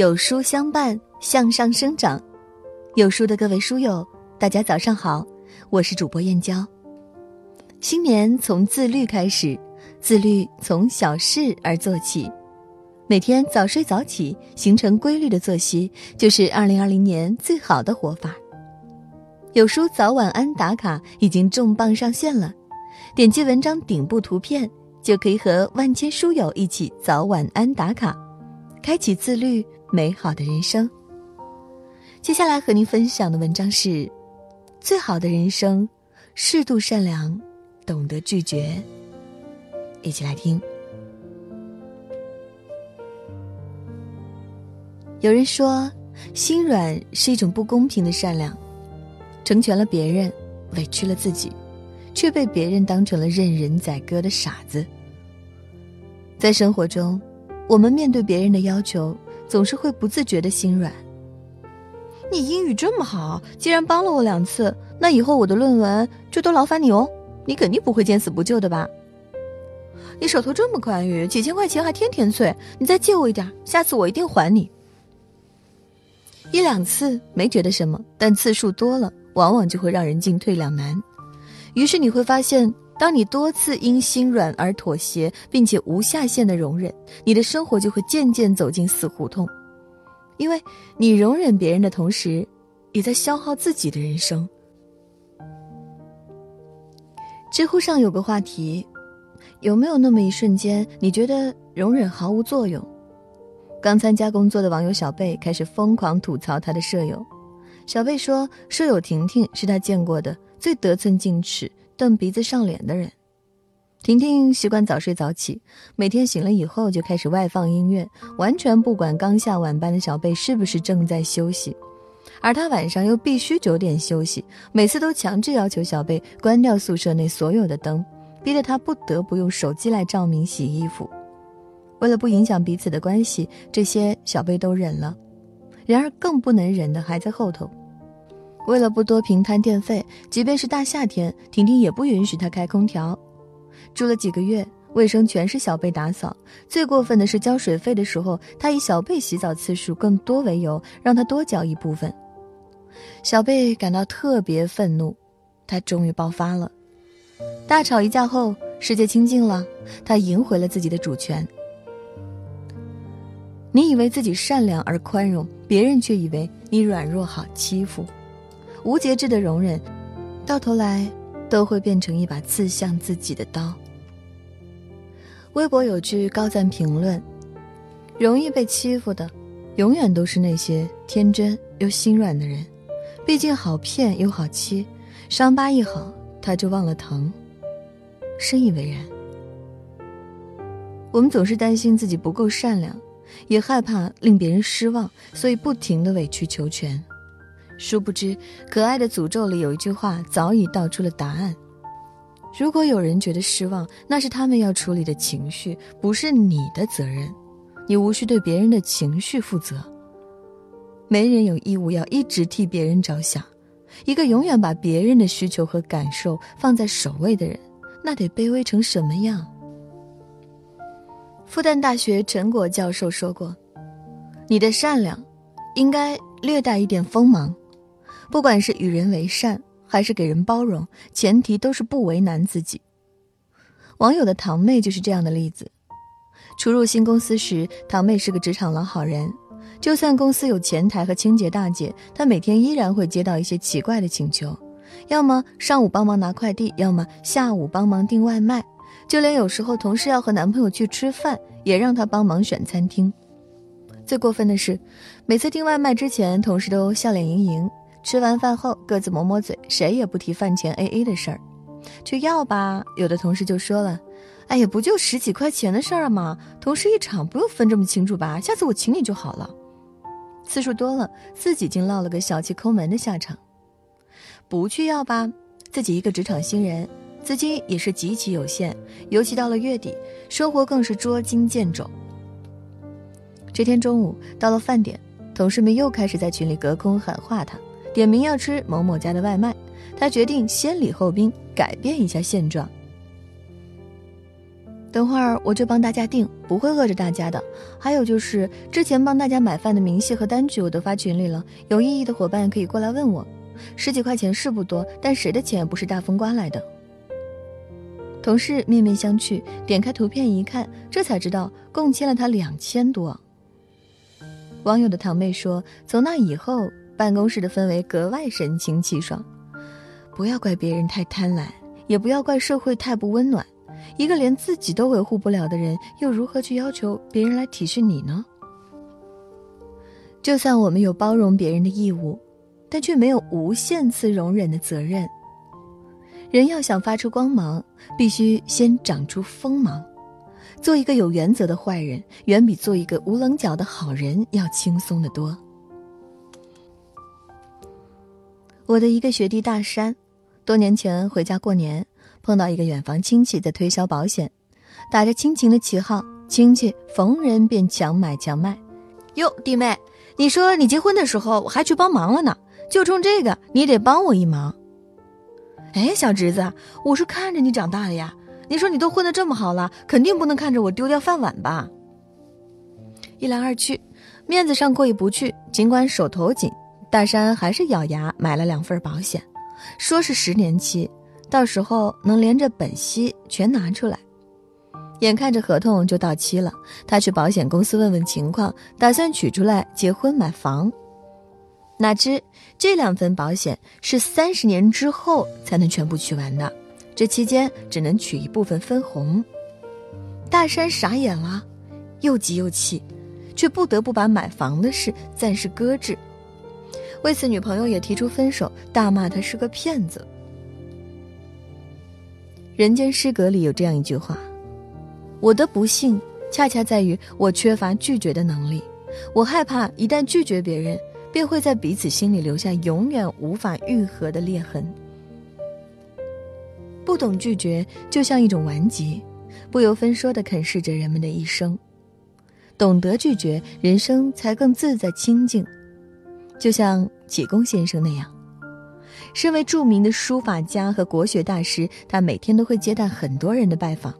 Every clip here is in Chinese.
有书相伴，向上生长。有书的各位书友，大家早上好，我是主播燕娇。新年从自律开始，自律从小事而做起，每天早睡早起，形成规律的作息，就是二零二零年最好的活法。有书早晚安打卡已经重磅上线了，点击文章顶部图片，就可以和万千书友一起早晚安打卡，开启自律。美好的人生。接下来和您分享的文章是《最好的人生：适度善良，懂得拒绝》。一起来听。有人说，心软是一种不公平的善良，成全了别人，委屈了自己，却被别人当成了任人宰割的傻子。在生活中，我们面对别人的要求。总是会不自觉的心软。你英语这么好，既然帮了我两次，那以后我的论文就都劳烦你哦。你肯定不会见死不救的吧？你手头这么宽裕，几千块钱还天天催，你再借我一点，下次我一定还你。一两次没觉得什么，但次数多了，往往就会让人进退两难。于是你会发现。当你多次因心软而妥协，并且无下限的容忍，你的生活就会渐渐走进死胡同，因为你容忍别人的同时，也在消耗自己的人生。知乎上有个话题：有没有那么一瞬间，你觉得容忍毫无作用？刚参加工作的网友小贝开始疯狂吐槽他的舍友。小贝说，舍友婷婷是他见过的最得寸进尺。瞪鼻子上脸的人，婷婷习惯早睡早起，每天醒了以后就开始外放音乐，完全不管刚下晚班的小贝是不是正在休息，而他晚上又必须九点休息，每次都强制要求小贝关掉宿舍内所有的灯，逼得他不得不用手机来照明洗衣服。为了不影响彼此的关系，这些小贝都忍了，然而更不能忍的还在后头。为了不多平摊电费，即便是大夏天，婷婷也不允许他开空调。住了几个月，卫生全是小贝打扫。最过分的是交水费的时候，他以小贝洗澡次数更多为由，让他多交一部分。小贝感到特别愤怒，他终于爆发了。大吵一架后，世界清静了，他赢回了自己的主权。你以为自己善良而宽容，别人却以为你软弱好欺负。无节制的容忍，到头来都会变成一把刺向自己的刀。微博有句高赞评论：“容易被欺负的，永远都是那些天真又心软的人。毕竟好骗又好欺，伤疤一好他就忘了疼。”深以为然。我们总是担心自己不够善良，也害怕令别人失望，所以不停的委曲求全。殊不知，可爱的诅咒里有一句话早已道出了答案：如果有人觉得失望，那是他们要处理的情绪，不是你的责任。你无需对别人的情绪负责。没人有义务要一直替别人着想。一个永远把别人的需求和感受放在首位的人，那得卑微成什么样？复旦大学陈果教授说过：“你的善良，应该略带一点锋芒。”不管是与人为善，还是给人包容，前提都是不为难自己。网友的堂妹就是这样的例子。初入新公司时，堂妹是个职场老好人，就算公司有前台和清洁大姐，她每天依然会接到一些奇怪的请求，要么上午帮忙拿快递，要么下午帮忙订外卖，就连有时候同事要和男朋友去吃饭，也让她帮忙选餐厅。最过分的是，每次订外卖之前，同事都笑脸盈盈。吃完饭后，各自抹抹嘴，谁也不提饭钱 A A 的事儿。去要吧，有的同事就说了：“哎呀，不就十几块钱的事儿嘛，同事一场不用分这么清楚吧？下次我请你就好了。”次数多了，自己竟落了个小气抠门的下场。不去要吧，自己一个职场新人，资金也是极其有限，尤其到了月底，生活更是捉襟见肘。这天中午到了饭点，同事们又开始在群里隔空喊话他。点名要吃某某家的外卖，他决定先礼后兵，改变一下现状。等会儿我就帮大家订，不会饿着大家的。还有就是之前帮大家买饭的明细和单据我都发群里了，有异议的伙伴可以过来问我。十几块钱是不多，但谁的钱不是大风刮来的？同事面面相觑，点开图片一看，这才知道共欠了他两千多。网友的堂妹说：“从那以后，办公室的氛围格外神清气爽。不要怪别人太贪婪，也不要怪社会太不温暖。一个连自己都维护不了的人，又如何去要求别人来体恤你呢？就算我们有包容别人的义务，但却没有无限次容忍的责任。人要想发出光芒，必须先长出锋芒。”做一个有原则的坏人，远比做一个无棱角的好人要轻松的多。我的一个学弟大山，多年前回家过年，碰到一个远房亲戚在推销保险，打着亲情的旗号，亲戚逢人便强买强卖。哟，弟妹，你说你结婚的时候我还去帮忙了呢，就冲这个你得帮我一忙。哎，小侄子，我是看着你长大的呀。你说你都混得这么好了，肯定不能看着我丢掉饭碗吧？一来二去，面子上过意不去，尽管手头紧，大山还是咬牙买了两份保险，说是十年期，到时候能连着本息全拿出来。眼看着合同就到期了，他去保险公司问问情况，打算取出来结婚买房。哪知这两份保险是三十年之后才能全部取完的。这期间只能取一部分分红，大山傻眼了，又急又气，却不得不把买房的事暂时搁置。为此，女朋友也提出分手，大骂他是个骗子。人间失格里有这样一句话：“我的不幸恰恰在于我缺乏拒绝的能力，我害怕一旦拒绝别人，便会在彼此心里留下永远无法愈合的裂痕。”不懂拒绝，就像一种顽疾，不由分说地啃噬着人们的一生。懂得拒绝，人生才更自在清静。就像启功先生那样，身为著名的书法家和国学大师，他每天都会接待很多人的拜访。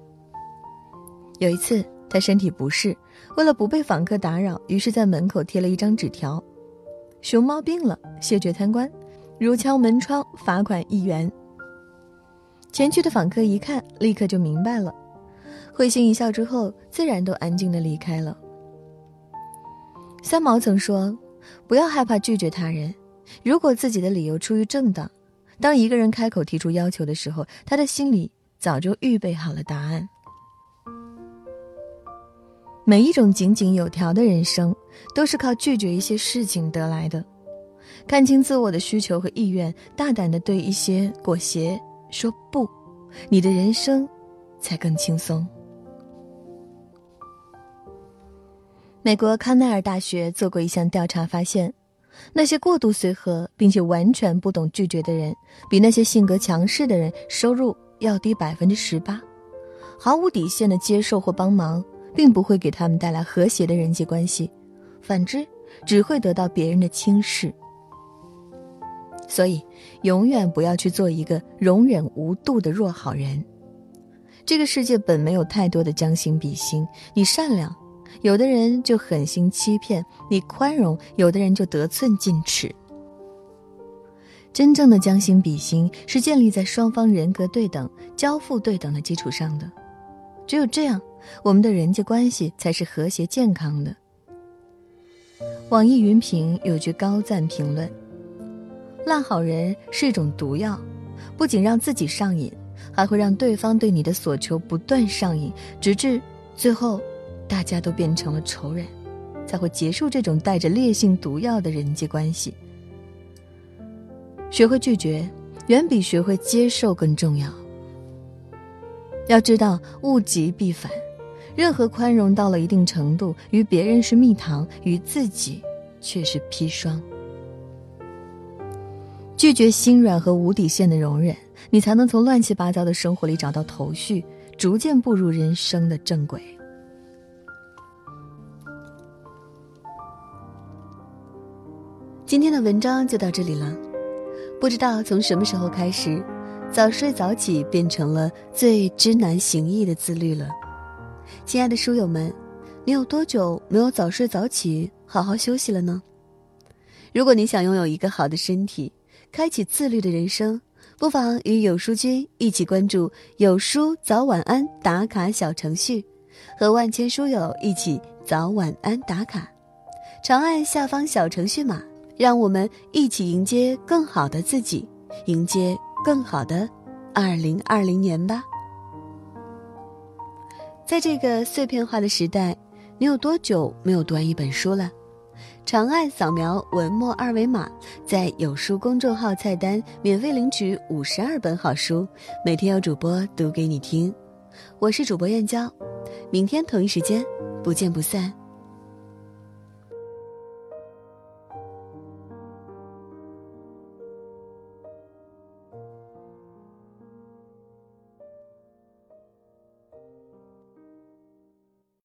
有一次，他身体不适，为了不被访客打扰，于是在门口贴了一张纸条：“熊猫病了，谢绝参观，如敲门窗，罚款一元。”前去的访客一看，立刻就明白了，会心一笑之后，自然都安静的离开了。三毛曾说：“不要害怕拒绝他人，如果自己的理由出于正当，当一个人开口提出要求的时候，他的心里早就预备好了答案。”每一种井井有条的人生，都是靠拒绝一些事情得来的。看清自我的需求和意愿，大胆的对一些裹挟。说不，你的人生才更轻松。美国康奈尔大学做过一项调查，发现，那些过度随和并且完全不懂拒绝的人，比那些性格强势的人收入要低百分之十八。毫无底线的接受或帮忙，并不会给他们带来和谐的人际关系，反之，只会得到别人的轻视。所以，永远不要去做一个容忍无度的弱好人。这个世界本没有太多的将心比心，你善良，有的人就狠心欺骗；你宽容，有的人就得寸进尺。真正的将心比心是建立在双方人格对等、交付对等的基础上的。只有这样，我们的人际关系才是和谐健康的。网易云评有句高赞评论。烂好人是一种毒药，不仅让自己上瘾，还会让对方对你的所求不断上瘾，直至最后，大家都变成了仇人，才会结束这种带着烈性毒药的人际关系。学会拒绝，远比学会接受更重要。要知道，物极必反，任何宽容到了一定程度，与别人是蜜糖，与自己却是砒霜。拒绝心软和无底线的容忍，你才能从乱七八糟的生活里找到头绪，逐渐步入人生的正轨。今天的文章就到这里了，不知道从什么时候开始，早睡早起变成了最知难行易的自律了。亲爱的书友们，你有多久没有早睡早起、好好休息了呢？如果你想拥有一个好的身体，开启自律的人生，不妨与有书君一起关注有书早晚安打卡小程序，和万千书友一起早晚安打卡。长按下方小程序码，让我们一起迎接更好的自己，迎接更好的二零二零年吧。在这个碎片化的时代，你有多久没有读完一本书了？长按扫描文末二维码，在有书公众号菜单免费领取五十二本好书，每天有主播读给你听。我是主播燕娇，明天同一时间不见不散。